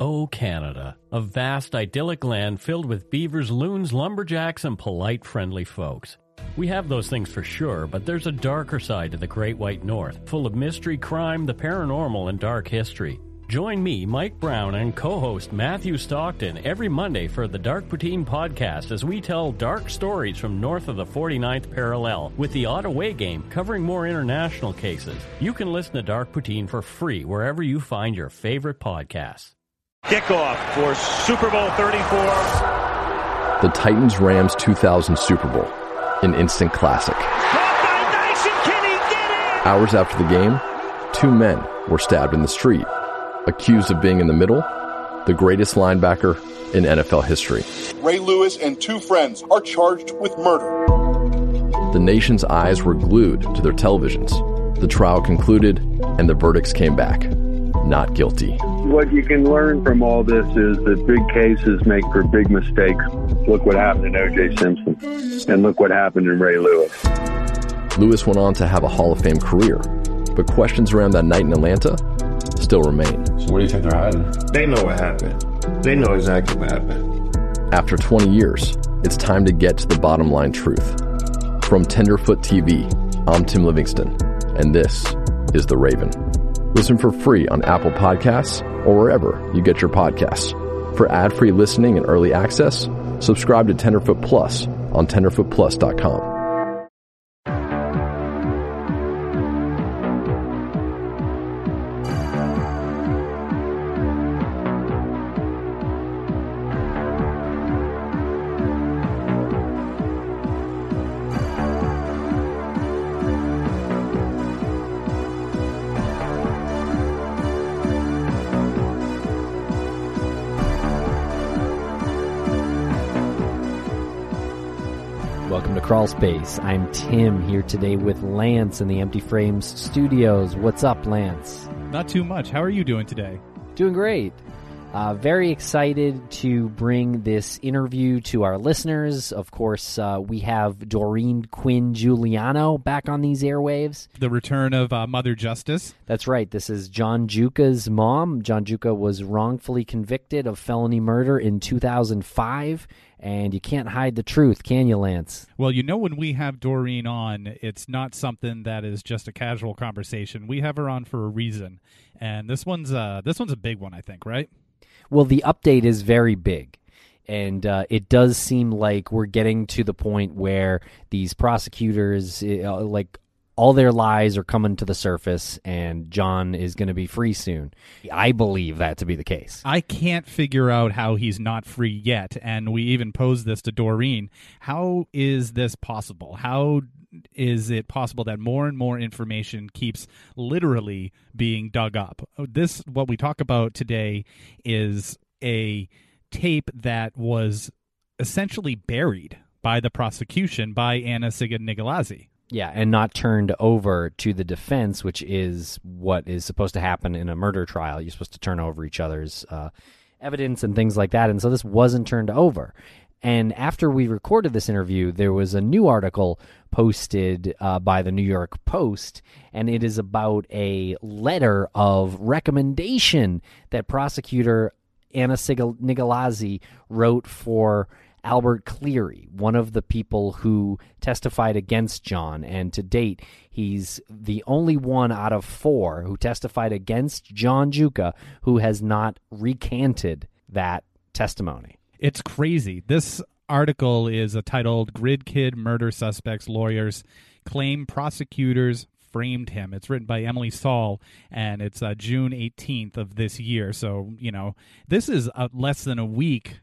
Oh, Canada, a vast idyllic land filled with beavers, loons, lumberjacks, and polite, friendly folks. We have those things for sure, but there's a darker side to the Great White North, full of mystery, crime, the paranormal, and dark history. Join me, Mike Brown, and co host Matthew Stockton every Monday for the Dark Poutine podcast as we tell dark stories from north of the 49th parallel with the Ottawa game covering more international cases. You can listen to Dark Poutine for free wherever you find your favorite podcasts. Kickoff for Super Bowl 34. The Titans Rams 2000 Super Bowl, an instant classic. Hours after the game, two men were stabbed in the street accused of being in the middle, the greatest linebacker in NFL history. Ray Lewis and two friends are charged with murder. The nation's eyes were glued to their televisions. The trial concluded, and the verdicts came back not guilty. What you can learn from all this is that big cases make for big mistakes. Look what happened in O.J. Simpson, and look what happened in Ray Lewis. Lewis went on to have a Hall of Fame career, but questions around that night in Atlanta still remain. So what do you think they're hiding? They know what happened. They know exactly what happened. After 20 years, it's time to get to the bottom line truth. From Tenderfoot TV, I'm Tim Livingston, and this is The Raven. Listen for free on Apple Podcasts or wherever you get your podcasts. For ad-free listening and early access, subscribe to Tenderfoot Plus on tenderfootplus.com. Crawl Space. I'm Tim here today with Lance in the Empty Frames Studios. What's up, Lance? Not too much. How are you doing today? Doing great. Uh, very excited to bring this interview to our listeners. Of course, uh, we have Doreen Quinn Giuliano back on these airwaves. The return of uh, Mother Justice. That's right. This is John Giuca's mom. John Giuca was wrongfully convicted of felony murder in 2005 and you can't hide the truth, can you, Lance? Well, you know, when we have Doreen on, it's not something that is just a casual conversation. We have her on for a reason, and this one's uh, this one's a big one, I think, right? Well, the update is very big. And uh, it does seem like we're getting to the point where these prosecutors, uh, like all their lies are coming to the surface and John is going to be free soon. I believe that to be the case. I can't figure out how he's not free yet. And we even posed this to Doreen. How is this possible? How is it possible that more and more information keeps literally being dug up? This, what we talk about today, is a tape that was essentially buried by the prosecution by Anna-Sigga Nicolazzi. Yeah, and not turned over to the defense, which is what is supposed to happen in a murder trial. You're supposed to turn over each other's uh, evidence and things like that. And so this wasn't turned over. And after we recorded this interview, there was a new article posted uh, by the New York Post, and it is about a letter of recommendation that prosecutor Anna-Sigga Nicolazzi wrote for Albert Cleary, one of the people who testified against John. And to date, he's the only one out of four who testified against John Giuca who has not recanted that testimony. It's crazy. This article is titled Grid Kid Murder Suspects Lawyers Claim Prosecutors framed him. It's written by Emily Saul, and it's uh, June 18th of this year. So, you know, this is uh, less than a week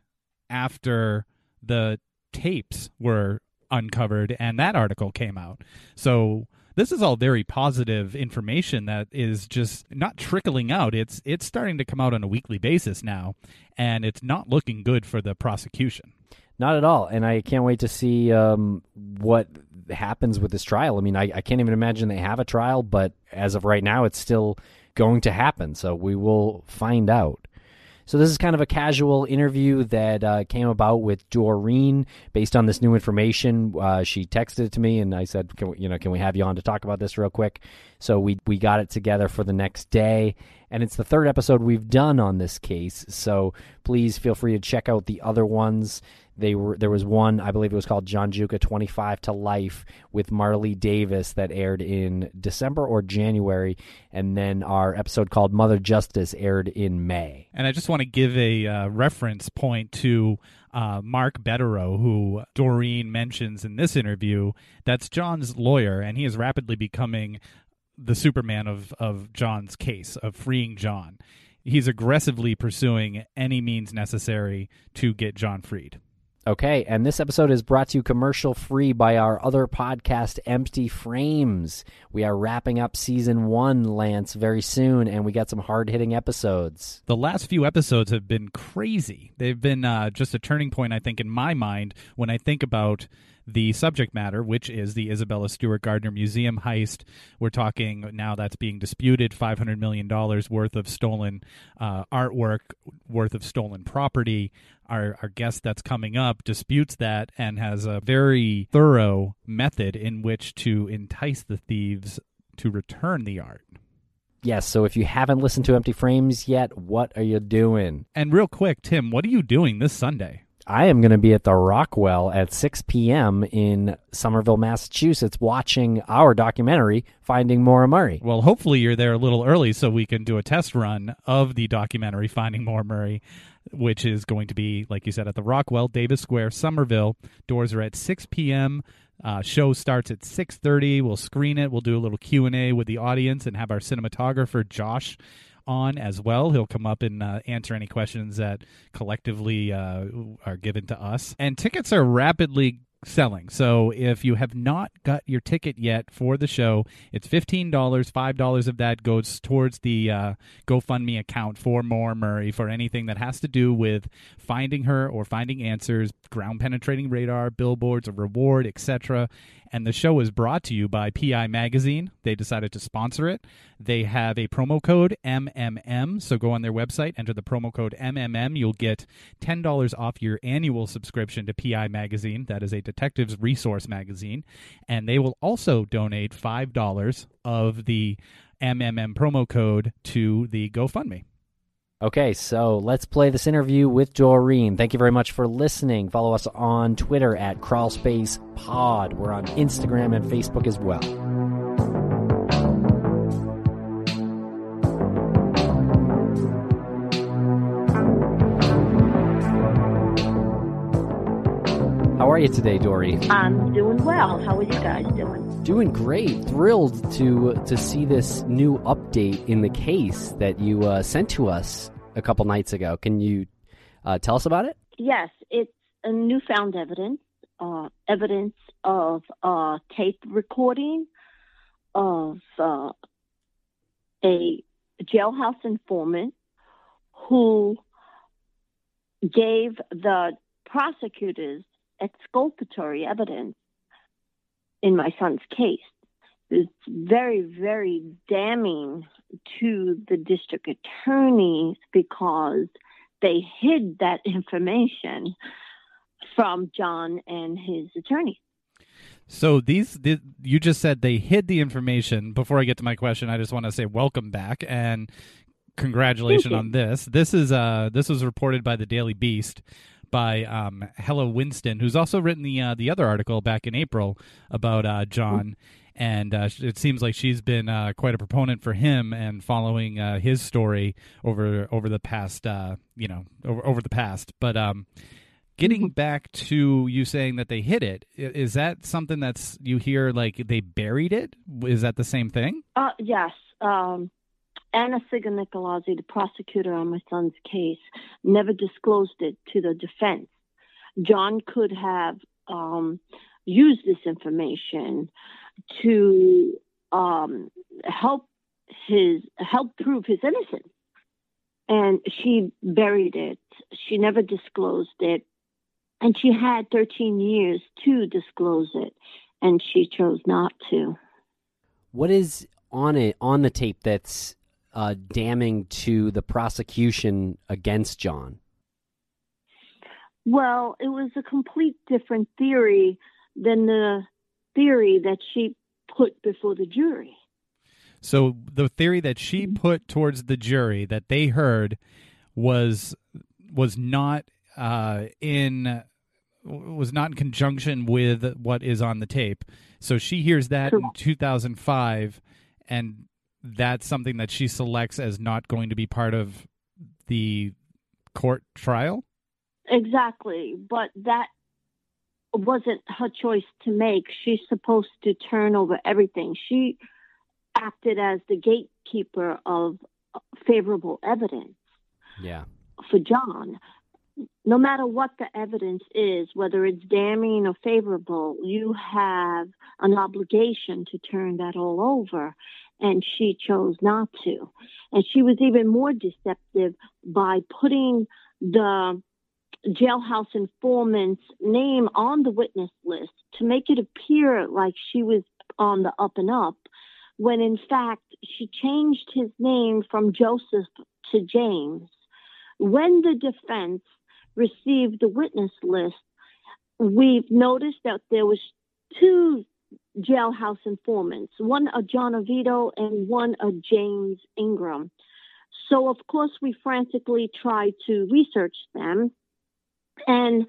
after the tapes were uncovered and that article came out. So this is all very positive information that is just not trickling out. It's it's starting to come out on a weekly basis now, and it's not looking good for the prosecution. Not at all, and I can't wait to see um, what happens with this trial. I mean, I, I can't even imagine they have a trial, but as of right now, it's still going to happen. So we will find out. So this is kind of a casual interview that uh, came about with Doreen based on this new information. Uh, she texted it to me, and I said, "Can we, you know, can we have you on to talk about this real quick?" So we we got it together for the next day, and it's the third episode we've done on this case. So please feel free to check out the other ones. They were there was one I believe it was called John Giuca 25 to Life with Marley Davis that aired in December or January, and then our episode called Mother Justice aired in May. And I just want to give a uh, reference point to uh, Mark Bederow, who Doreen mentions in this interview. That's John's lawyer, and he is rapidly becoming the Superman of, of John's case, of freeing John. He's aggressively pursuing any means necessary to get John freed. Okay, and this episode is brought to you commercial free by our other podcast, Empty Frames. We are wrapping up season one, Lance, very soon, and we got some hard hitting episodes. The last few episodes have been crazy. They've been uh, just a turning point, I think, in my mind when I think about the subject matter, which is the Isabella Stewart Gardner Museum heist. We're talking now that's being disputed $500 million worth of stolen uh, artwork, worth of stolen property. Our, our guest that's coming up disputes that and has a very thorough method in which to entice the thieves to return the art. Yes, so if you haven't listened to Empty Frames yet, what are you doing? And real quick, Tim, what are you doing this Sunday? I am going to be at the Rockwell at 6 p.m. in Somerville, Massachusetts, watching our documentary, Finding Murray. Well, hopefully you're there a little early so we can do a test run of the documentary, Finding Murray, which is going to be, like you said, at the Rockwell, Davis Square, Somerville. Doors are at 6 p.m. Uh, show starts at 6.30 we'll screen it we'll do a little q&a with the audience and have our cinematographer josh on as well. He'll come up and uh, answer any questions that collectively uh, are given to us. And tickets are rapidly selling. So if you have not got your ticket yet for the show, it's fifteen dollars. Five dollars of that goes towards the uh, GoFundMe account for Maura Murray for anything that has to do with finding her or finding answers, ground penetrating radar, billboards, a reward, etc. And the show is brought to you by PI Magazine. They decided to sponsor it. They have a promo code MMM. So go on their website, enter the promo code MMM. You'll get $10 off your annual subscription to PI Magazine. That is a detective's resource magazine. And they will also donate $5 of the MMM promo code to the GoFundMe. Okay, so let's play this interview with Doreen. Thank you very much for listening. Follow us on Twitter at CrawlspacePod. We're on Instagram and Facebook as well. Are you today, Dory? I'm doing well. How are you guys doing? Doing great. Thrilled to to see this new update in the case that you uh, sent to us a couple nights ago. Can you uh, tell us about it? Yes, it's a newfound evidence, uh, evidence of uh, tape recording of uh, a jailhouse informant who gave the prosecutors exculpatory evidence in my son's case. It's very, very damning to the district attorney because they hid that information from John and his attorney. So these, the, you just said they hid the information. Before I get to my question, I just want to say welcome back and congratulations on this. This is uh this was reported by the Daily Beast by um, Hella Winston, who's also written the uh, the other article back in April about uh, John. And uh, it seems like she's been uh, quite a proponent for him and following uh, his story over over the past, uh, you know, over over the past. But um, getting back to you saying that they hid it, is that something that's you hear like they buried it? Is that the same thing? Uh, yes. Um, Anna Siga Nicolazzi, the prosecutor on my son's case, never disclosed it to the defense. John could have um, used this information to um, help his help prove his innocence, and she buried it. She never disclosed it, and she had 13 years to disclose it, and she chose not to. What is on it on the tape that's uh, damning to the prosecution against John? Well, it was a complete different theory than the theory that she put before the jury. So the theory that she Mm-hmm. put towards the jury that they heard was was not uh, in was not in conjunction with what is on the tape. So she hears that in 2005, and that's something that she selects as not going to be part of the court trial. Exactly, but that wasn't her choice to make. She's supposed to turn over everything. She acted as the gatekeeper of favorable evidence Yeah. for John. No matter what the evidence is, whether it's damning or favorable, you have an obligation to turn that all over. And she chose not to. And she was even more deceptive by putting the jailhouse informant's name on the witness list to make it appear like she was on the up and up, when in fact she changed his name from Joseph to James. When the defense received the witness list, we've noticed that there was two jailhouse informants, one a John Avito and one a James Ingram. So of course we frantically tried to research them and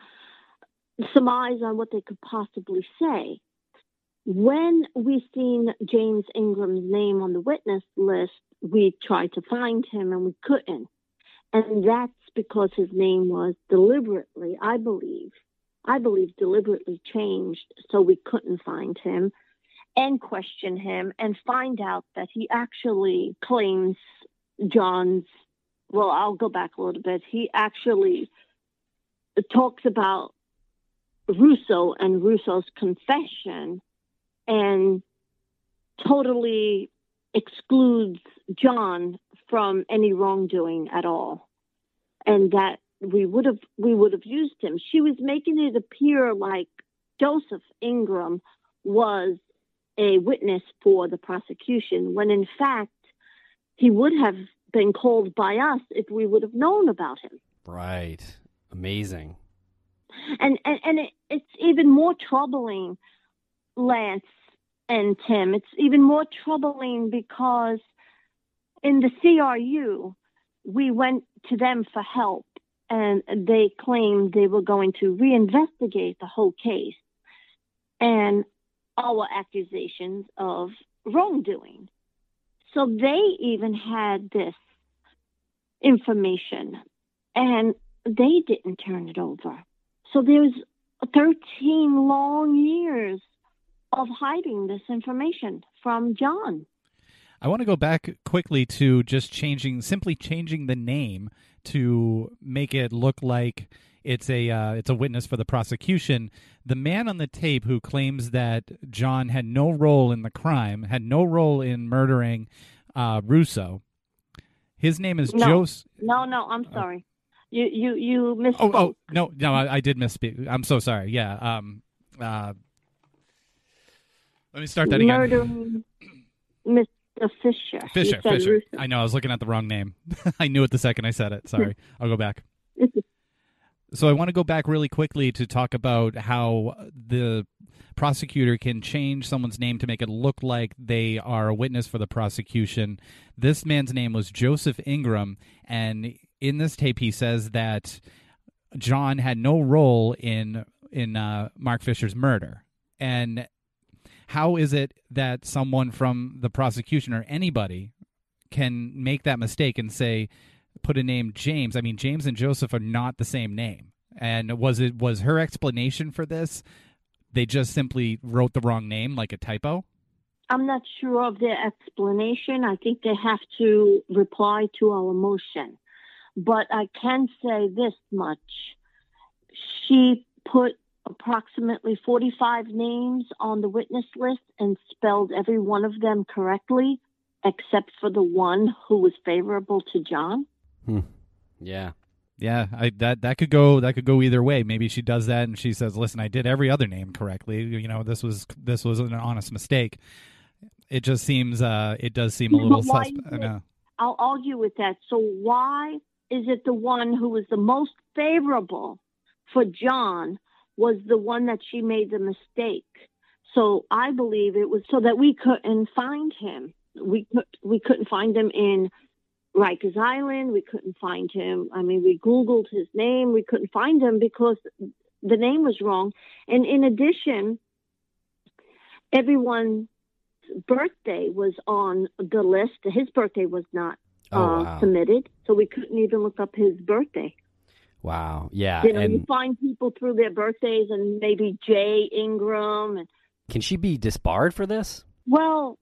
surmise on what they could possibly say. When we seen James Ingram's name on the witness list, we tried to find him and we couldn't. And that's because his name was deliberately, I believe, I believe deliberately changed so we couldn't find him and question him and find out that he actually claims John's well, I'll go back a little bit. He actually talks about Russo and Russo's confession and totally excludes John from any wrongdoing at all. And that we would have we would have used him. She was making it appear like Joseph Ingram was a witness for the prosecution when in fact he would have been called by us if we would have known about him. Right. Amazing. And and, and it, it's even more troubling, Lance and Tim. It's even more troubling because in the CRU, we went to them for help and they claimed they were going to reinvestigate the whole case and our accusations of wrongdoing. So they even had this information and they didn't turn it over. So there's 13 long years of hiding this information from John. I want to go back quickly to just changing, simply changing the name to make it look like it's a uh, it's a witness for the prosecution. The man on the tape who claims that John had no role in the crime, had no role in murdering uh, Russo. His name is No. Joseph. No, no, I'm sorry. You you you misspoke. Oh, oh no, no, I, I did misspeak. I'm so sorry. Yeah. Um. Uh. Let me start that again. Murdering Mr. Fisher. Fisher. Fisher. Russo. I know. I was looking at the wrong name. I knew it the second I said it. Sorry. I'll go back. So I want to go back really quickly to talk about how the prosecutor can change someone's name to make it look like they are a witness for the prosecution. This man's name was Joseph Ingram, and in this tape he says that John had no role in in uh, Mark Fisher's murder. And how is it that someone from the prosecution or anybody can make that mistake and say put a name James. I mean, James and Joseph are not the same name. And was it was her explanation for this? They just simply wrote the wrong name, like a typo. I'm not sure of their explanation. I think they have to reply to our motion. But I can say this much. She put approximately 45 names on the witness list and spelled every one of them correctly, except for the one who was favorable to John. Yeah. Yeah, I, that that could go that could go either way. Maybe she does that and she says, "Listen, I did every other name correctly. You know, this was this was an honest mistake." It just seems uh it does seem a little suspect. is I'll argue with that. So why is it the one who was the most favorable for John was the one that she made the mistake? So I believe it was so that we couldn't find him. We could, we couldn't find him in Rikers Island. We couldn't find him. I mean, we Googled his name. We couldn't find him because the name was wrong. And in addition, everyone's birthday was on the list. His birthday was not Oh, uh, wow. submitted, so we couldn't even look up his birthday. Wow. Yeah. you know, you find people through their birthdays, and maybe Jay Ingram. And can she be disbarred for this? well,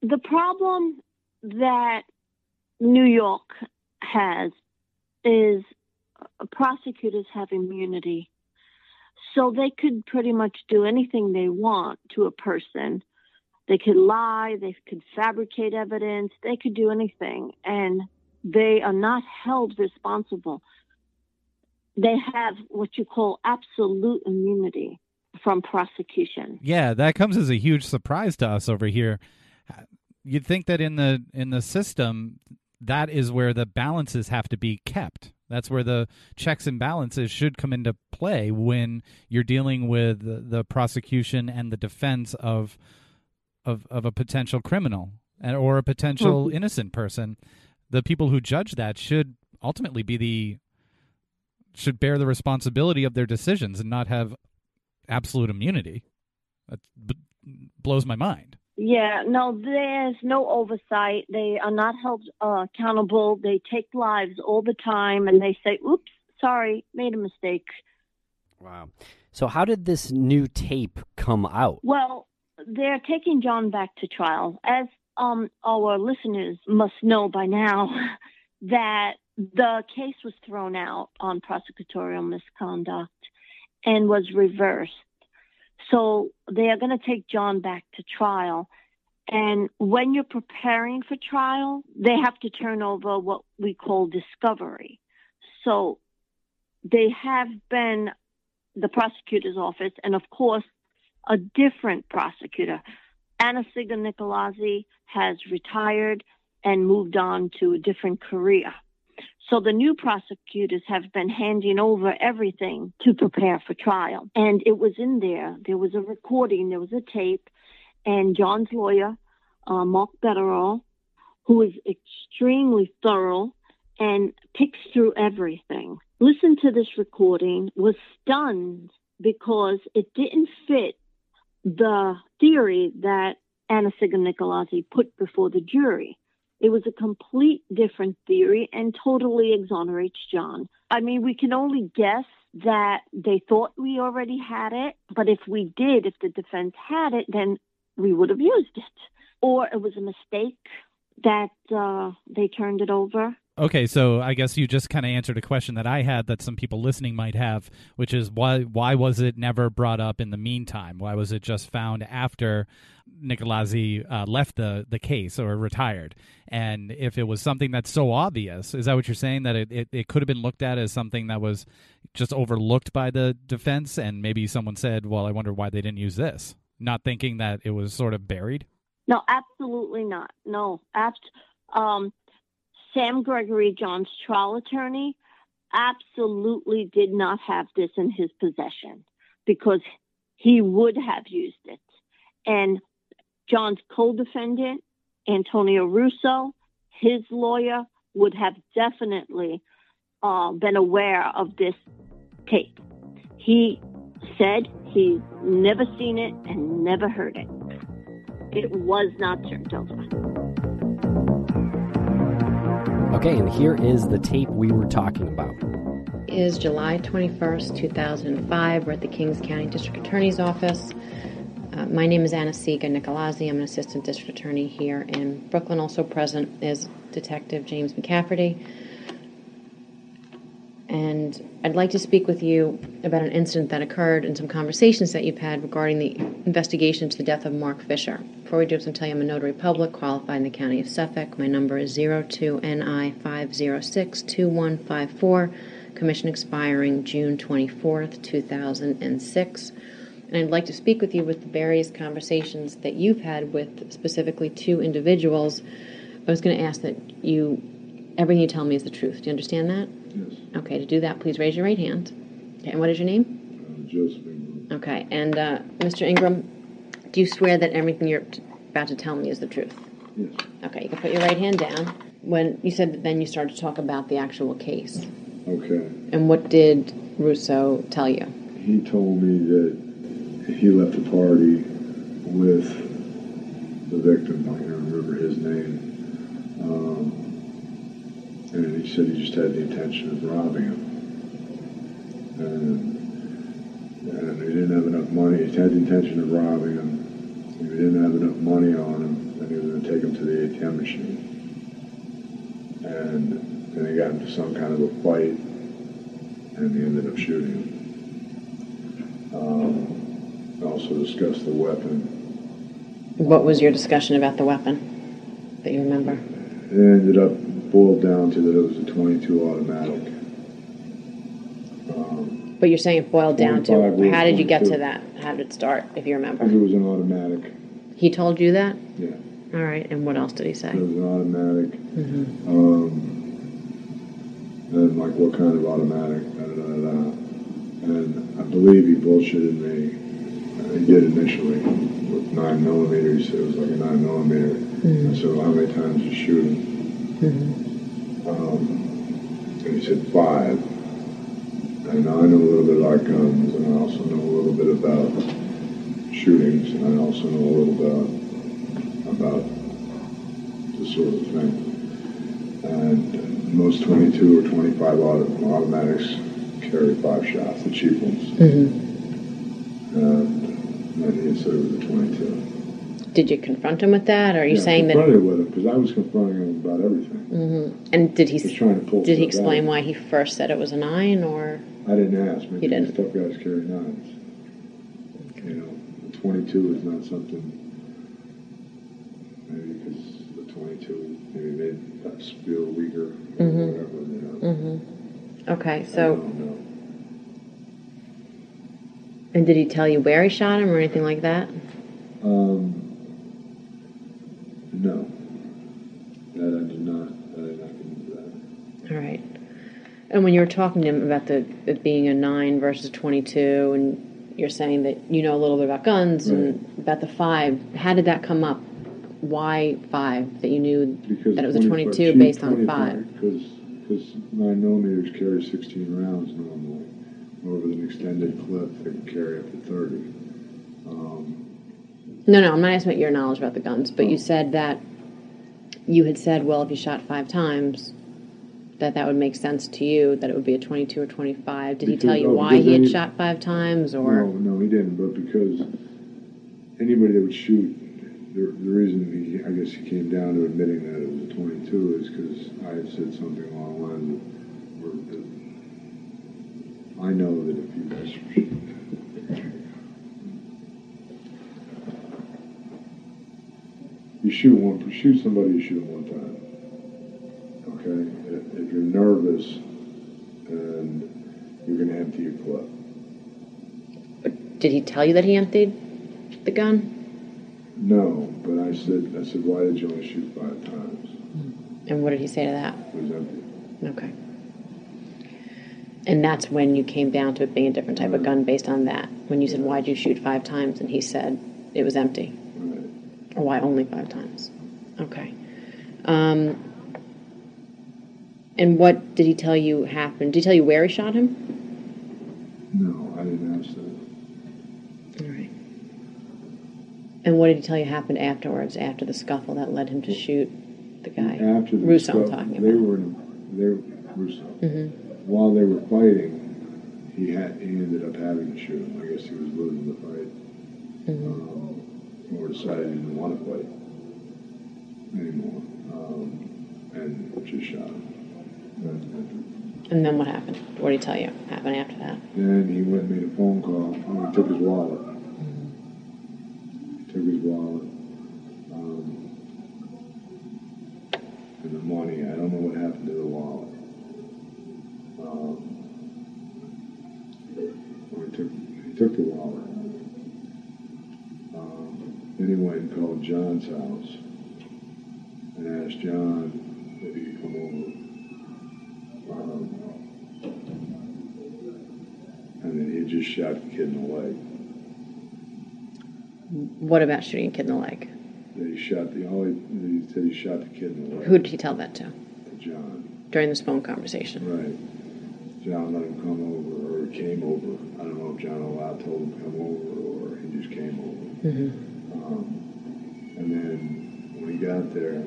the problem that New York has is uh, prosecutors have immunity, so they could pretty much do anything they want to a person. They could lie, they could fabricate evidence, they could do anything, and they are not held responsible. They have what you call absolute immunity from prosecution. Yeah, that comes as a huge surprise to us over here. You'd think that in the in the system, that is where the balances have to be kept. That's where the checks and balances should come into play when you're dealing with the, the prosecution and the defense of of of a potential criminal and or a potential Mhm. innocent person. The people who judge that should ultimately be the should bear the responsibility of their decisions and not have absolute immunity. That b- blows my mind. Yeah, no, there's no oversight. They are not held uh, accountable. They take lives all the time and they say, oops, sorry, made a mistake. Wow. So how did this new tape come out? Well, they're taking John back to trial. As um, our listeners must know by now, that the case was thrown out on prosecutorial misconduct and was reversed. So they are going to take John back to trial. And when you're preparing for trial, they have to turn over what we call discovery. So they have been the prosecutor's office, and of course, a different prosecutor. Anna Siga Nicolazzi has retired and moved on to a different career. So the new prosecutors have been handing over everything to prepare for trial. And it was in there. There was a recording, there was a tape, and John's lawyer, uh, Mark Bederow, who is extremely thorough and picks through everything, listened to this recording, was stunned because it didn't fit the theory that Anna Siga Nicolazzi put before the jury. It was a complete different theory and totally exonerates John. I mean, we can only guess that they thought we already had it, but if we did, if the defense had it, then we would have used it. Or it was a mistake that uh, they turned it over. Okay, so I guess you just kind of answered a question that I had that some people listening might have, which is why why was it never brought up in the meantime? Why was it just found after Nicolazzi uh, left the, the case or retired? And if it was something that's so obvious, is that what you're saying that it, it, it could have been looked at as something that was just overlooked by the defense, and maybe someone said, "Well, I wonder why they didn't use this," not thinking that it was sort of buried. No, absolutely not. No, abs- um, Sam Gregory, John's trial attorney, absolutely did not have this in his possession because he would have used it. And John's co defendant, Antonio Russo, his lawyer, would have definitely uh, been aware of this tape. He said he's never seen it and never heard it. It was not turned over. Okay, and here is the tape we were talking about. is July 21st, 2005. We're at the Kings County District Attorney's Office. Uh, my name is Anna-Sigga Nicolazzi. I'm an assistant district attorney here in Brooklyn. Also present is Detective James McCafferty. And I'd like to speak with you about an incident that occurred and some conversations that you've had regarding the investigation to the death of Mark Fisher. Before we do, I'm tell you I'm a notary public qualified in the county of Suffolk. My number is 02NI5062154, commission expiring June 24th, 2006. And I'd like to speak with you with the various conversations that you've had with specifically two individuals. I was going to ask that you, everything you tell me is the truth. Do you understand that? Yes. Okay, to do that, please raise your right hand. Okay, and what is your name? Uh, Joseph Ingram. Okay, and uh, Mr. Ingram, do you swear that everything you're t- about to tell me is the truth? Yes. Okay, you can put your right hand down. When you said that then you started to talk about the actual case. Okay. And what did Russo tell you? He told me that he left the party with the victim. I can't remember his name. Um, and he said he just had the intention of robbing him. And, and he didn't have enough money. He had the intention of robbing him. He didn't have enough money on him, then he was going to take him to the ATM machine. And then they got into some kind of a fight, and he ended up shooting him. Um, also discussed the weapon. What was your discussion about the weapon that you remember? It ended up boiled down to that it was a 22 automatic. Um, But you're saying it boiled down to how did you get to that? How did it start, if you remember? it was an automatic. He told you that? Yeah. All right, and what else did he say? It was an automatic. Mm-hmm. Um, and like what kind of automatic? Da, da, da. And I believe he bullshitted me. Uh, he did initially with nine millimeter. He said it was like a nine millimeter. Mhm. I said, well, how many times did you shoot him? Mm-hmm. Um, and he said five. And now I know a little bit about guns, and I also know a little bit about shootings, and I also know a little bit about this sort of thing. And most 22 or 25 auto- automatics carry five shots, the cheap ones. Mm-hmm. And then he said it was a 22. Did you confront him with that, or are you Yeah, saying that? confronted with him because I was confronting him about everything. hmm And did he? Trying to pull Did he explain out. why he first said it was a nine, or? I didn't ask. Maybe You didn't. Tough guys carry nines. You know, 22 is not something. Maybe because the 22 maybe made us feel weaker or Mhm. whatever. You know. Mm-hmm. Okay, I so don't know. and did he tell you where he shot him or anything like that? Um, no. That I did not. I did not get into that. All right. And when you were talking to him about the it being a nine versus twenty-two, and you're saying that you know a little bit about guns and about the five, how did that come up? Why five? That you knew Because that it was a twenty-two based on five. Because because nine millimeters carry 16 rounds normally. Over an extended clip, they can carry up to 30. Um, No, no, I'm not asking about your knowledge about the guns, but Oh. you said that you had said, well, if you shot five times, that that would make sense to you, that it would be a 22 or 25. Did he tell you oh, why he had shot five times, or? No, no, he didn't. But because anybody that would shoot, the, the reason he, I guess he came down to admitting that it was a 22 is because I had said something along the line of, we're- that I know that if you guys you shoot one, shoot somebody, you shoot one time. Okay, if, if you're nervous and you're going to empty your clip. Did he tell you that he emptied the gun? No, but I said, I said, why did you only shoot five times? Hmm. And what did he say to that? It was empty. Okay. And that's when you came down to it being a different type of uh-huh. gun based on that. When you said, why'd you shoot five times? And he said, it was empty. Right. Or why only five times? Okay. Um, and what did he tell you happened? Did he tell you where he shot him? No, I didn't ask that. All right. And what did he tell you happened afterwards, after the scuffle that led him to shoot the guy? After the Russo, I'm stuff, talking they about. were in, they were Russo. Mhm. While they were fighting, he had he ended up having to shoot him. I guess he was losing the fight, Mhm. um, or decided he didn't want to fight anymore, um, and just shot him. And, then what happened? What did he tell you happened after that? Then he went and made a phone call. and he took his wallet. He took his wallet. Um, and the money. I don't know what happened to the wallet. Um, he took he took the wallet. Went and called John's house and asked John if he could come over. Um, and then he just shot the kid in the leg. What about shooting a kid in the leg? that he shot the only he said he shot the kid in the leg. Who did he tell that to? To John. During this phone conversation. Right. John let him come over, or came over. I don't know if John Allowed told him to come over, or he just came over. Mm-hmm. Um, and then when he got there,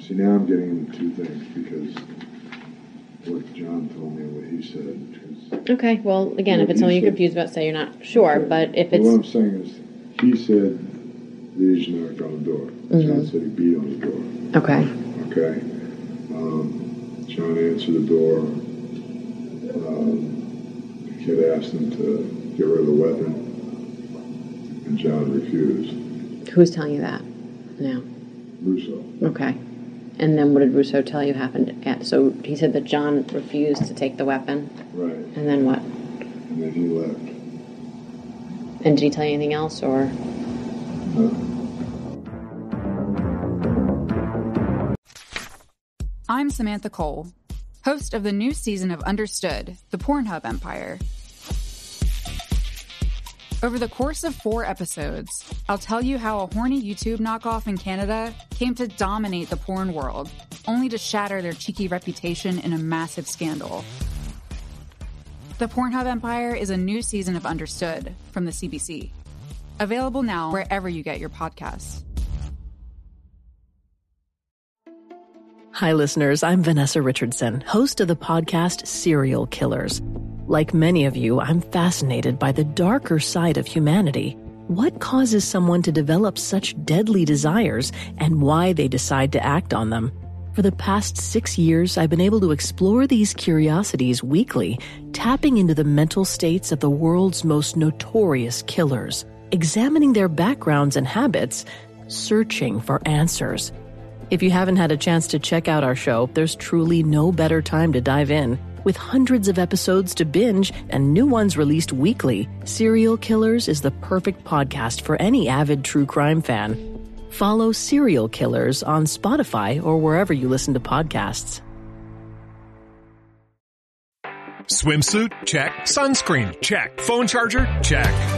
see now I'm getting into two things because what John told me, what he said. Okay, well, again, if it's something you're confused about, say you're not sure, Okay. but if But what I'm saying is, he said knocked on the door. John Mhm. said he beat on the door. okay, Okay. Um, John answered the door. Um, the kid asked him to get rid of the weapon, and John refused. who's telling you that now? Russo. Okay. And then what did Russo tell you happened at, so he said that John refused to take the weapon, Right. and then what? And then he left. And did he tell you anything else, or? I'm Samantha Cole, host of the new season of Understood, the Pornhub Empire. Over the course of four episodes, I'll tell you how a horny YouTube knockoff in Canada came to dominate the porn world, only to shatter their cheeky reputation in a massive scandal. The Pornhub Empire is a new season of Understood from the CBC. Available now wherever you get your podcasts. Hi, listeners. I'm Vanessa Richardson, host of the podcast Serial Killers. Like many of you, I'm fascinated by the darker side of humanity. What causes someone to develop such deadly desires and why they decide to act on them? For the past six years, I've been able to explore these curiosities weekly, tapping into the mental states of the world's most notorious killers, examining their backgrounds and habits, searching for answers. If you haven't had a chance to check out our show, there's truly no better time to dive in. With hundreds of episodes to binge and new ones released weekly, Serial Killers is the perfect podcast for any avid true crime fan. Follow Serial Killers on Spotify or wherever you listen to podcasts. Swimsuit? Check. Sunscreen? Check. Phone charger? Check.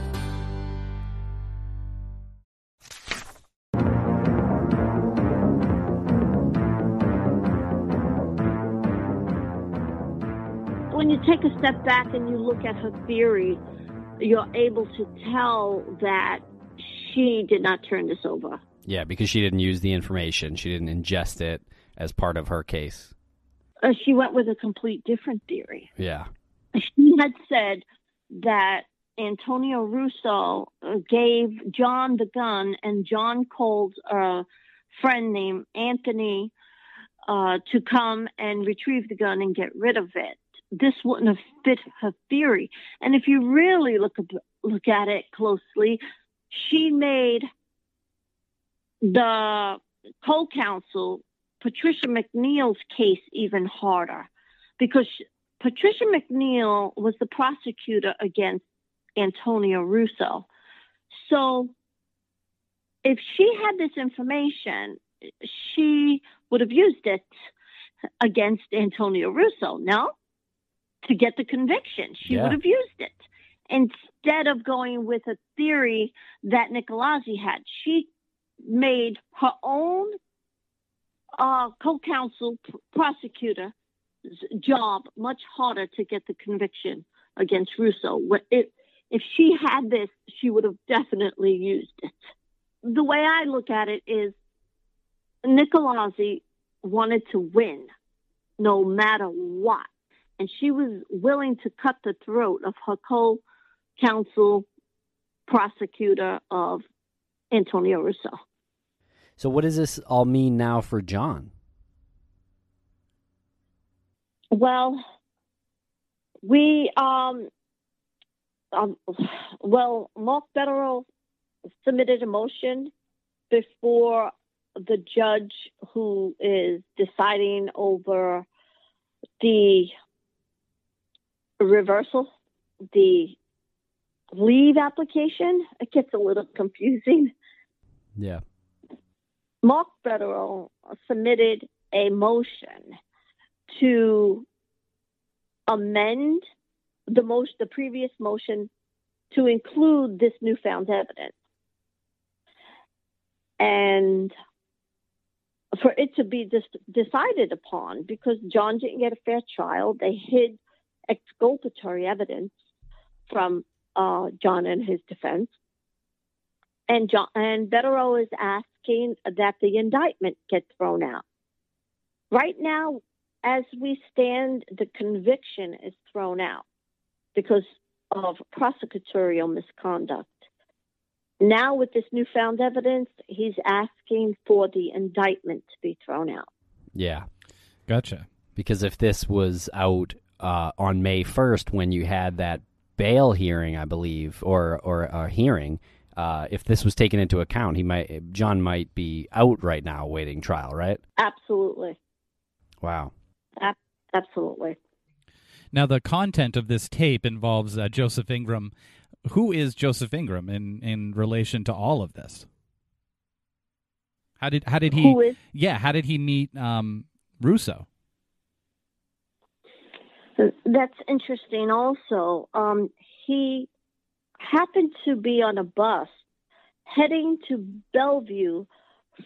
Step back and you look at her theory, you're able to tell that she did not turn this over. Yeah, because she didn't use the information. She didn't ingest it as part of her case. Uh, she went with a complete different theory. Yeah. She had said that Antonio Russo uh, gave John the gun, and John called a friend named Anthony uh, to come and retrieve the gun and get rid of it. This wouldn't have fit her theory. And if you really look look at it closely, she made the co-counsel Patricia McNeil's case even harder because Patricia McNeil was the prosecutor against Antonio Russo. So if she had this information, she would have used it against Antonio Russo, no? To get the conviction. She Yeah. would have used it. Instead of going with a theory that Nicolazzi had, she made her own uh, co-counsel p- prosecutor's job much harder to get the conviction against Russo. If, if she had this, she would have definitely used it. The way I look at it is Nicolazzi wanted to win no matter what. And she was willing to cut the throat of her co-counsel prosecutor of Antonio Russo. So what does this all mean now for John? Well, we um, um well, Mark Bederow submitted a motion before the judge who is deciding over the reversal, the leave application, it gets a little confusing. Yeah. Mark Bederow submitted a motion to amend the most the previous motion to include this newfound evidence and for it to be dis- decided upon because John didn't get a fair trial. They hid exculpatory evidence from uh, John and his defense. And John and Bederow is asking that the indictment get thrown out. Right now, as we stand, the conviction is thrown out because of prosecutorial misconduct. Now, with this newfound evidence, he's asking for the indictment to be thrown out. Yeah. Gotcha. Because if this was out uh, on May 1st when you had that bail hearing, I believe, or or a hearing, uh, if this was taken into account, he might John might be out right now awaiting trial, right? Absolutely. Wow. A- absolutely. Now, the content of this tape involves uh, Joseph Ingram. Who is Joseph Ingram in, in relation to all of this? How did how did he? Who is- yeah, how did he meet um, Russo? That's interesting. Also, um, he happened to be on a bus heading to Bellevue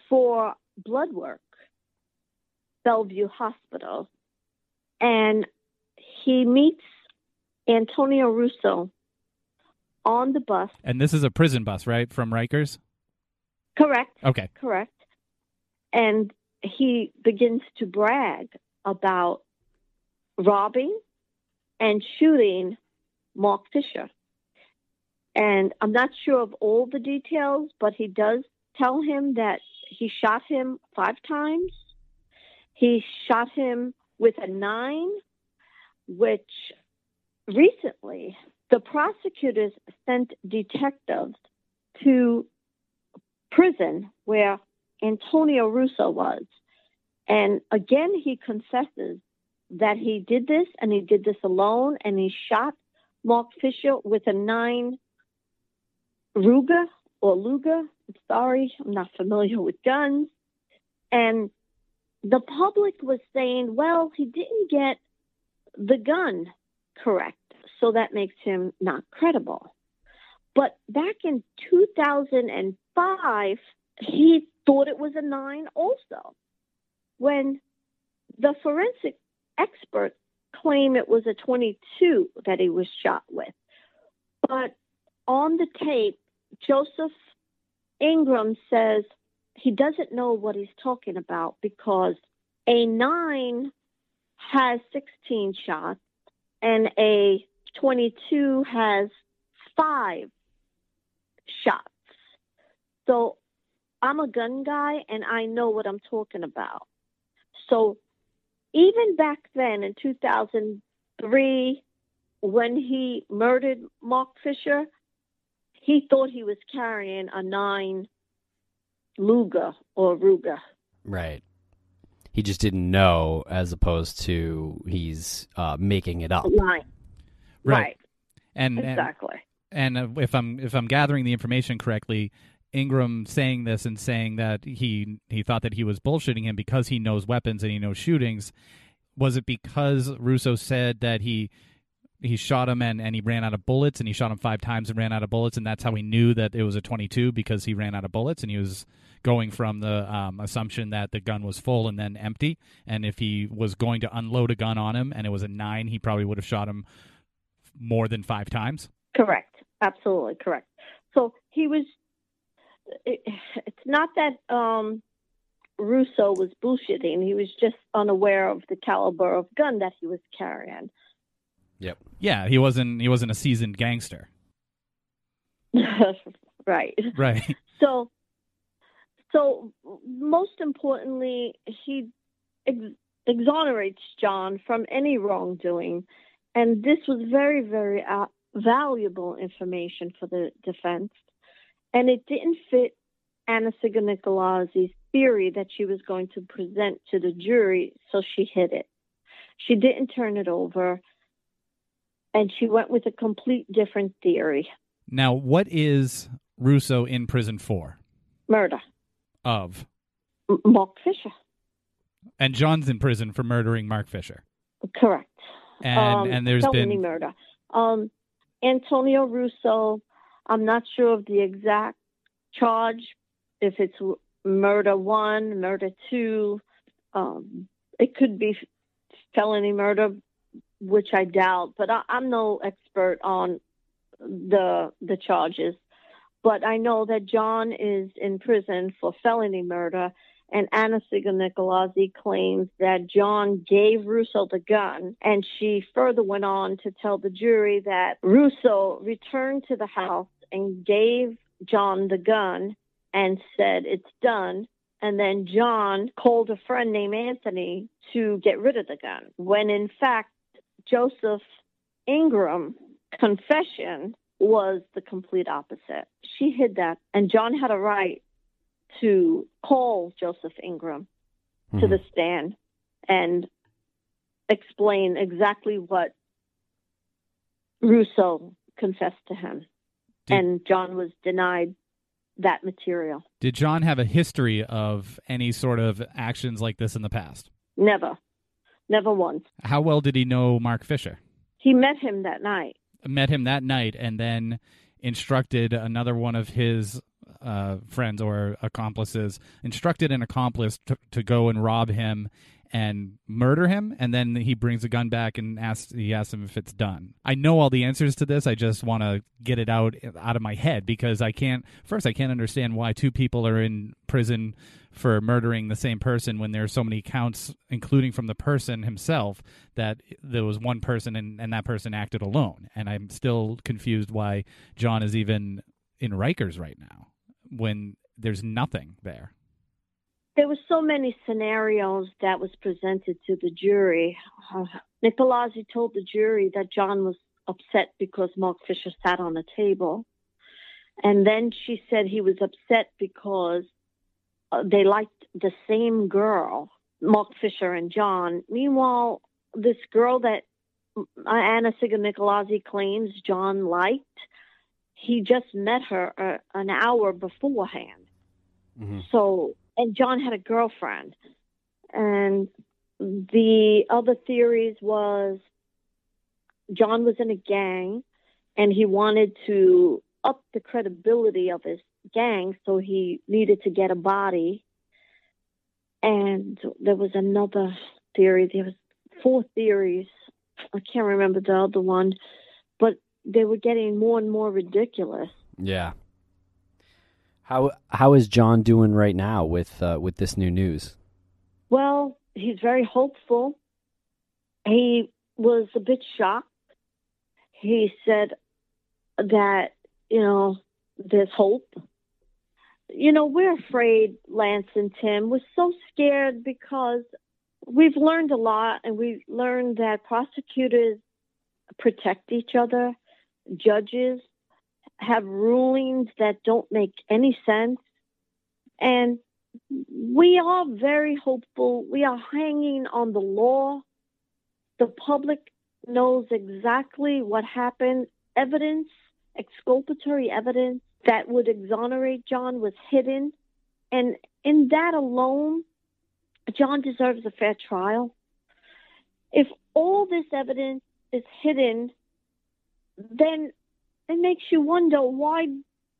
for blood work, Bellevue Hospital, and he meets Antonio Russo on the bus. And this is a prison bus, right, from Rikers? Correct. Okay. Correct. And he begins to brag about robbing and shooting Mark Fisher. And I'm not sure of all the details, but he does tell him that he shot him five times. He shot him with a nine, which recently the prosecutors sent detectives to prison where Antonio Russo was. And again, he confesses that he did this and he did this alone and he shot Mark Fisher with a nine Ruger or Luger. Sorry, I'm not familiar with guns. And the public was saying, well, he didn't get the gun correct, so that makes him not credible. But back in 2005, he thought it was a nine also. When the forensic experts claim it was a 22 that he was shot with. But on the tape, Joseph Ingram says he doesn't know what he's talking about because a nine has 16 shots and a 22 has five shots. So I'm a gun guy and I know what I'm talking about. So even back then in 2003, when he murdered Mark Fisher, he thought he was carrying a nine Luger or Ruger. Right. He just didn't know, as opposed to he's uh, making it up. Nine. Right. And and- Exactly. And, uh, if I'm if I'm gathering the information correctly, Ingram saying this and saying that he he thought that he was bullshitting him because he knows weapons and he knows shootings. Was it because Russo said that he he shot him and, and he ran out of bullets and he shot him five times and ran out of bullets and that's how he knew that it was a 22 because he ran out of bullets and he was going from the um, assumption that the gun was full and then empty and if he was going to unload a gun on him and it was a nine he probably would have shot him more than five times Correct. Absolutely correct. So he was. It, it's not that um, Russo was bullshitting. He was just unaware of the caliber of gun that he was carrying. Yep. yeah he wasn't he wasn't a seasoned gangster right. right So, so most importantly, he ex- exonerates John from any wrongdoing, and this was very, very uh, valuable information for the defense, and it didn't fit Anna-Sigga Nicolazzi's theory that she was going to present to the jury, so she hid it. She didn't turn it over, and she went with a complete different theory Now, what is Russo in prison for? murder. Of. M- Mark Fisher. And John's in prison for murdering Mark Fisher. Correct. And um, and there's been murder. Um, Antonio Russo. I'm not sure of the exact charge. If it's murder one, murder two, um, it could be felony murder, which I doubt. But I, I'm no expert on the the charges. But I know that John is in prison for felony murder, and Anna Sigal claims that John gave Russo the gun, and she further went on to tell the jury that Russo returned to the house and gave John the gun and said, It's done. And then John called a friend named Anthony to get rid of the gun, when in fact, Joseph Ingram confession was the complete opposite. She hid that, and John had a right to call Joseph Ingram to mm-hmm. the stand and explain exactly what Russo confessed to him. And John was denied that material. did John have a history of any sort of actions like this in the past? Never. Never once. How well did he know Mark Fisher? He met him that night. Met him that night and then instructed another one of his uh, friends or accomplices, instructed an accomplice to, to go and rob him and murder him and then he brings a gun back and asks he asks him if it's done. I know all the answers to this. I just want to get it out out of my head because I can't first I can't understand why two people are in prison for murdering the same person when there are so many counts including from the person himself that there was one person and, and that person acted alone and I'm still confused why John is even in Rikers right now when there's nothing there. There were so many scenarios that was presented to the jury. Uh, Nicolazzi told the jury that John was upset because Mark Fisher sat on the table. And then she said he was upset because uh, they liked the same girl, Mark Fisher and John. Meanwhile, this girl that uh, Anna Siga Nicolazzi claims John liked, he just met her uh, an hour beforehand. So, and John had a girlfriend. And the other theories was John was in a gang and he wanted to up the credibility of his gang, so he needed to get a body. And there was another theory. There was four theories. I can't remember the other one, but they were getting more and more ridiculous. Yeah. How how is John doing right now with uh, with this new news? Well, he's very hopeful. He was a bit shocked. He said that, you know, there's hope. You know, we're afraid, Lance and Tim. We're so scared because we've learned a lot and we've learned that prosecutors protect each other, judges have rulings that don't make any sense. And we are very hopeful. We are hanging on the law. The public knows exactly what happened. Evidence, exculpatory evidence that would exonerate John was hidden. And in that alone, John deserves a fair trial. If all this evidence is hidden, then it makes you wonder why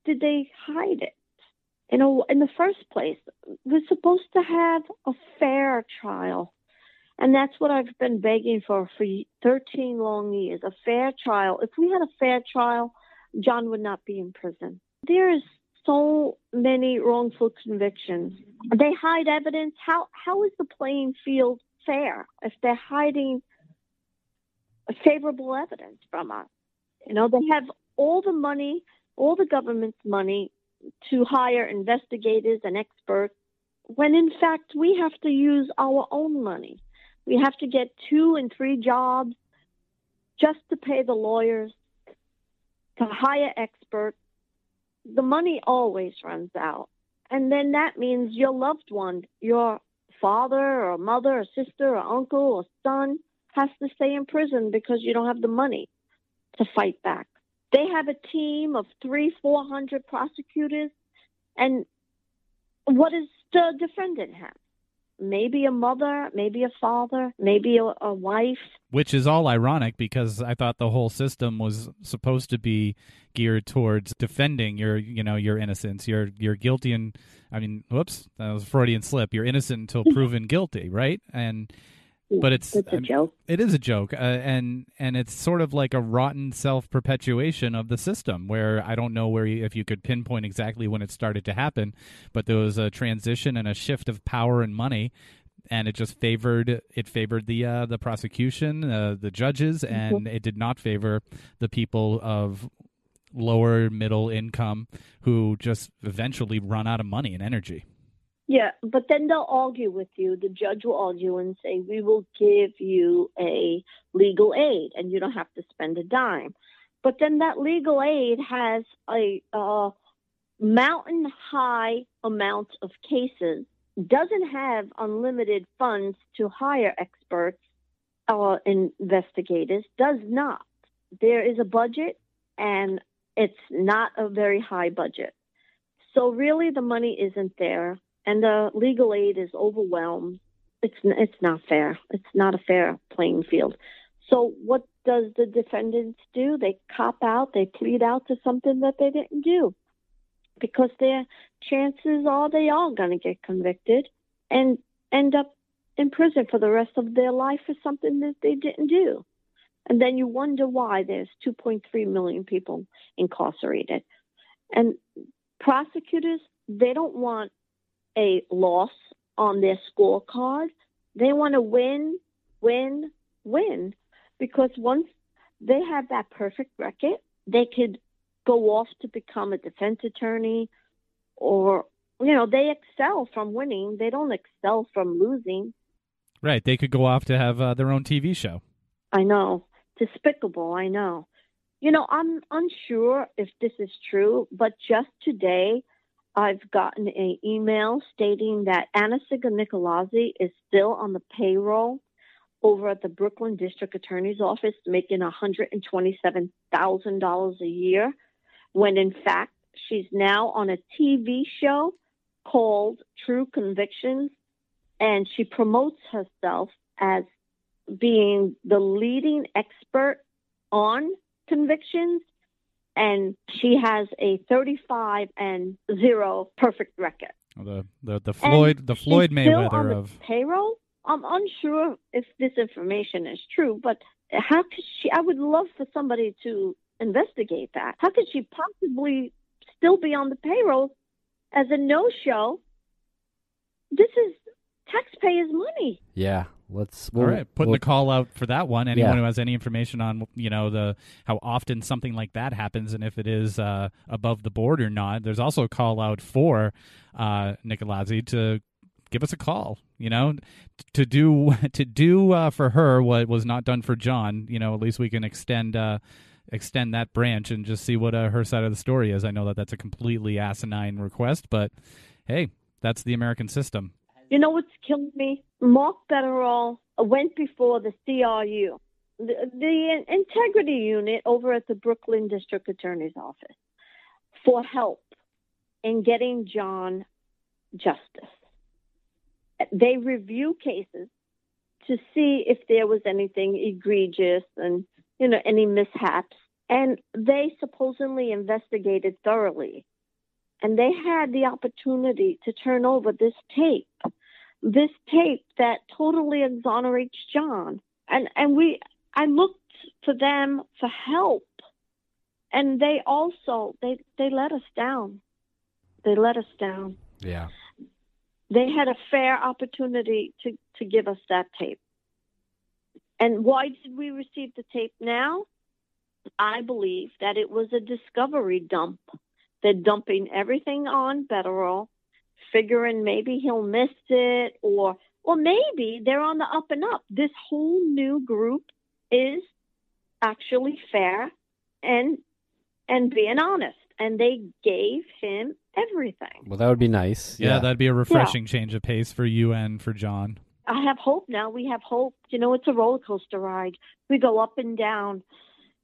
did they hide it? You know, in the first place, we're supposed to have a fair trial. And that's what I've been begging for for 13 long years a fair trial. If we had a fair trial, John would not be in prison. There is so many wrongful convictions. They hide evidence. How how is the playing field fair if they're hiding favorable evidence from us? You know, they have all the money, all the government's money to hire investigators and experts when in fact we have to use our own money. We have to get two and three jobs just to pay the lawyers, to hire experts. The money always runs out. And then that means your loved one, your father or mother or sister or uncle or son has to stay in prison because you don't have the money to fight back. They have a team of three, four hundred prosecutors, and what does the defendant have? Maybe a mother, maybe a father, maybe a, a wife. Which is all ironic because I thought the whole system was supposed to be geared towards defending your, you know, your innocence. You're you're guilty and I mean, whoops, that was a Freudian slip. You're innocent until proven guilty, right? And but it's, it's a joke. It is a joke, uh, and and it's sort of like a rotten self perpetuation of the system, where I don't know where you, if you could pinpoint exactly when it started to happen, but there was a transition and a shift of power and money, and it just favored it favored the uh, the prosecution, uh, the judges, and mm-hmm. it did not favor the people of lower middle income who just eventually run out of money and energy. Yeah, but then they'll argue with you. The judge will argue and say, We will give you a legal aid and you don't have to spend a dime. But then that legal aid has a, a mountain high amount of cases, doesn't have unlimited funds to hire experts or investigators, does not. There is a budget and it's not a very high budget. So really the money isn't there and the legal aid is overwhelmed. It's it's not fair. It's not a fair playing field. So what does the defendants do? They cop out. They plead out to something that they didn't do, because their chances are they are going to get convicted and end up in prison for the rest of their life for something that they didn't do. And then you wonder why there's 2.3 million people incarcerated. And prosecutors, they don't want a loss on their scorecard. They want to win, win, win. Because once they have that perfect record, they could go off to become a defense attorney or, you know, they excel from winning. They don't excel from losing. Right. They could go off to have uh, their own TV show. I know. Despicable. I know. You know, I'm unsure if this is true, but just today, I've gotten an email stating that Anna-Sigga Nicolazzi is still on the payroll over at the Brooklyn District Attorney's Office, making $127,000 a year, when in fact she's now on a TV show called True Convictions, and she promotes herself as being the leading expert on convictions and she has a 35 and 0 perfect record. The the, the Floyd and the Floyd Mayweather of payroll. I'm unsure if this information is true, but how could she? I would love for somebody to investigate that. How could she possibly still be on the payroll as a no-show? This is taxpayers' money. Yeah, let's we'll, all right putting we'll, the call out for that one. Anyone yeah. who has any information on you know the how often something like that happens and if it is uh, above the board or not there's also a call out for uh Nicolazzi to give us a call you know to do to do uh, for her what was not done for John you know at least we can extend uh extend that branch and just see what uh, her side of the story is. I know that that's a completely asinine request but hey that's the american system you know what's killed me? Mark Bederow went before the CRU, the, the integrity unit over at the Brooklyn District Attorney's Office, for help in getting John justice. They review cases to see if there was anything egregious and you know any mishaps, and they supposedly investigated thoroughly and they had the opportunity to turn over this tape, this tape that totally exonerates John. And and we I looked to them for help. And they also they they let us down. They let us down. Yeah. They had a fair opportunity to, to give us that tape. And why did we receive the tape now? I believe that it was a discovery dump they're dumping everything on Bederow, figuring maybe he'll miss it or or maybe they're on the up and up. This whole new group is actually fair and and being honest. and they gave him everything. Well, that would be nice. Yeah, that'd be a refreshing change of pace for you and for John. I have hope now. We have hope. You know, it's a roller coaster ride. We go up and down.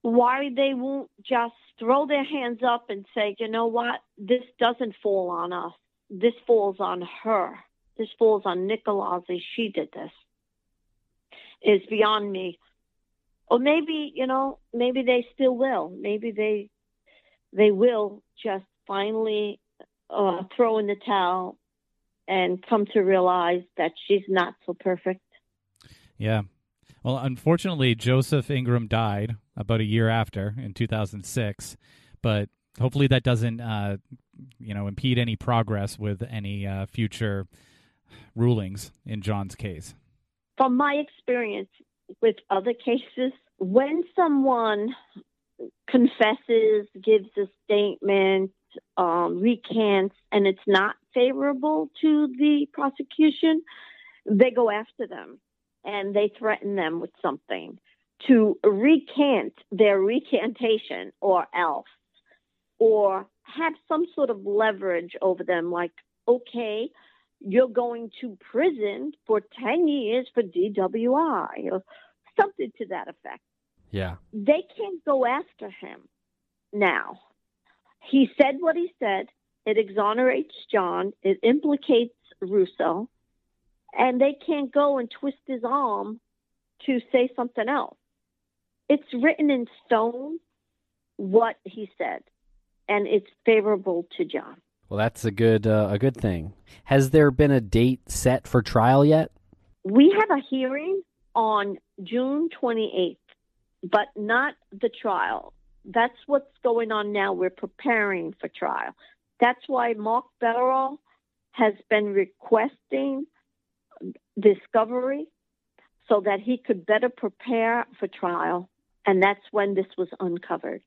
Why they won't just throw their hands up and say, you know what, this doesn't fall on us. This falls on her. This falls on Nicolazzi. She did this. Is beyond me. Or maybe, you know, maybe they still will. Maybe they they will just finally uh, throw in the towel and come to realize that she's not so perfect. Yeah. Well, unfortunately, Joseph Ingram died about a year after in 2006, but hopefully that doesn't, uh, you know, impede any progress with any uh, future rulings in John's case. From my experience with other cases, when someone confesses, gives a statement, um, recants, and it's not favorable to the prosecution, they go after them and they threaten them with something to recant their recantation or else, or have some sort of leverage over them, like, okay, you're going to prison for 10 years for DWI, or something to that effect. Yeah. They can't go after him now. He said what he said. It exonerates John. It implicates Russo. And they can't go and twist his arm to say something else. It's written in stone what he said, and it's favorable to John. Well, that's a good uh, a good thing. Has there been a date set for trial yet? We have a hearing on June 28th, but not the trial. That's what's going on now. We're preparing for trial. That's why Mark Bederow has been requesting discovery so that he could better prepare for trial. And that's when this was uncovered.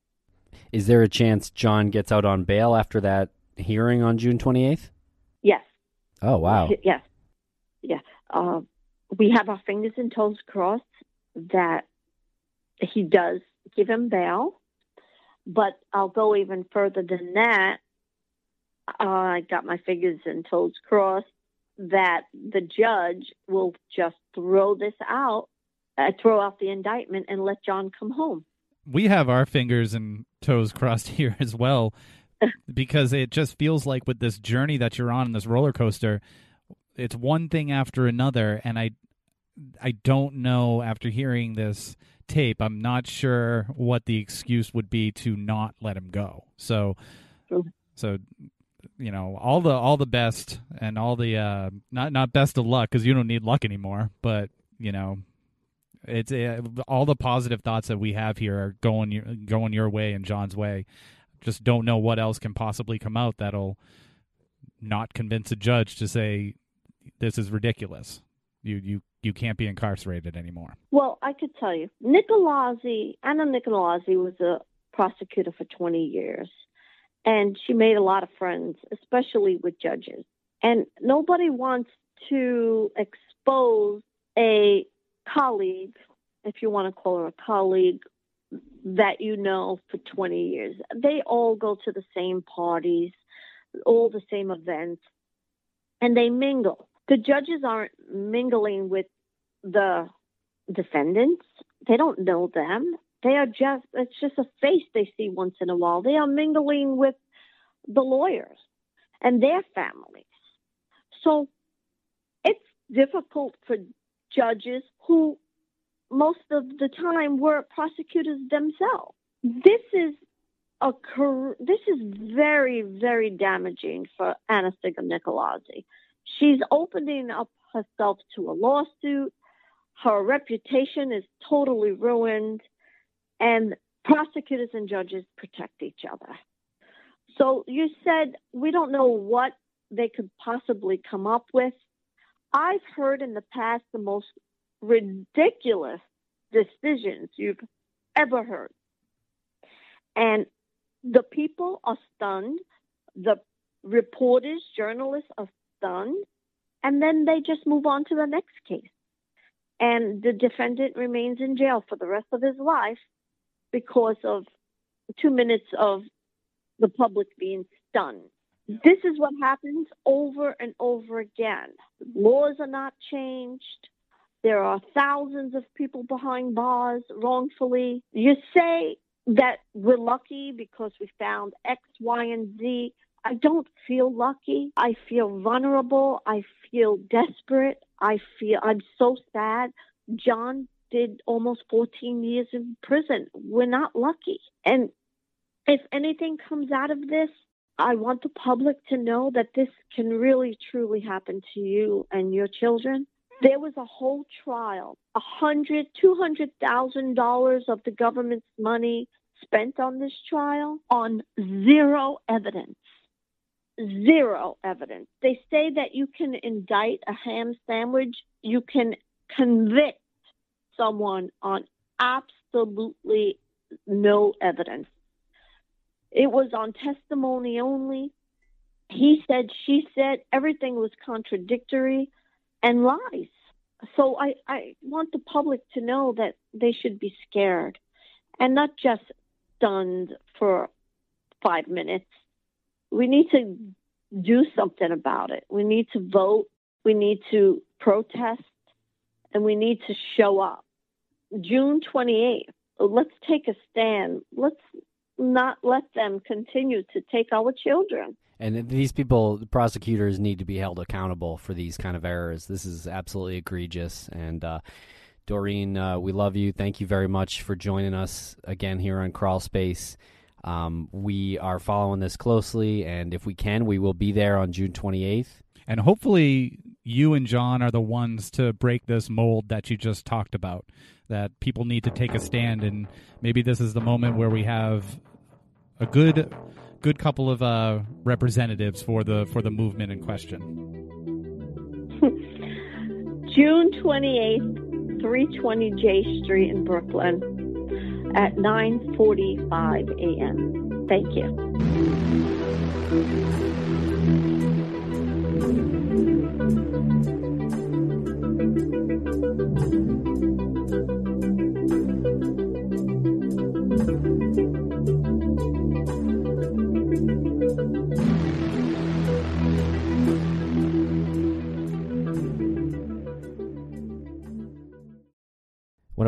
Is there a chance John gets out on bail after that hearing on June 28th? Yes. Oh, wow. Yes. Yeah. Uh, we have our fingers and toes crossed that he does give him bail. But I'll go even further than that. Uh, I got my fingers and toes crossed that the judge will just throw this out, uh, throw out the indictment, and let John come home. We have our fingers and toes crossed here as well because it just feels like with this journey that you're on, this roller coaster, it's one thing after another. And I, I don't know after hearing this tape, I'm not sure what the excuse would be to not let him go. So, so you know, all the all the best and all the uh, not not best of luck because you don't need luck anymore. But you know, it's uh, all the positive thoughts that we have here are going your, going your way and John's way. Just don't know what else can possibly come out that'll not convince a judge to say this is ridiculous. You you you can't be incarcerated anymore. Well, I could tell you, Nicolazzi, Anna Nicolazzi was a prosecutor for 20 years, and she made a lot of friends, especially with judges. And nobody wants to expose a colleague, if you want to call her a colleague, that you know for 20 years. They all go to the same parties, all the same events, and they mingle. The judges aren't mingling with the defendants. They don't know them. They are just, it's just a face they see once in a while. They are mingling with the lawyers and their families. So it's difficult for judges who most of the time were prosecutors themselves. This is a this is very very damaging for Anastasia Nicolazzi. She's opening up herself to a lawsuit. Her reputation is totally ruined, and prosecutors and judges protect each other. So you said we don't know what they could possibly come up with. I've heard in the past the most ridiculous decisions you've ever heard. And the people are stunned. The reporters, journalists are stunned. And then they just move on to the next case. And the defendant remains in jail for the rest of his life because of two minutes of the public being stunned. This is what happens over and over again. Laws are not changed. There are thousands of people behind bars wrongfully. You say that we're lucky because we found X, Y, and Z. I don't feel lucky. I feel vulnerable. I feel desperate. I feel I'm so sad. John did almost 14 years in prison. We're not lucky. And if anything comes out of this, I want the public to know that this can really truly happen to you and your children. There was a whole trial, a hundred, two hundred thousand dollars of the government's money spent on this trial on zero evidence. Zero evidence. They say that you can indict a ham sandwich, you can convict someone on absolutely no evidence. It was on testimony only. He said, she said, everything was contradictory and lies. So I, I want the public to know that they should be scared and not just stunned for five minutes. We need to do something about it. We need to vote. We need to protest and we need to show up. June 28th, let's take a stand. Let's not let them continue to take our children. And these people, the prosecutors, need to be held accountable for these kind of errors. This is absolutely egregious. And uh, Doreen, uh, we love you. Thank you very much for joining us again here on Crawl Space. Um, we are following this closely, and if we can, we will be there on June 28th. And hopefully, you and John are the ones to break this mold that you just talked about. That people need to take a stand, and maybe this is the moment where we have a good, good couple of uh, representatives for the for the movement in question. June twenty eighth, three twenty J Street in Brooklyn, at nine forty five a.m. Thank you.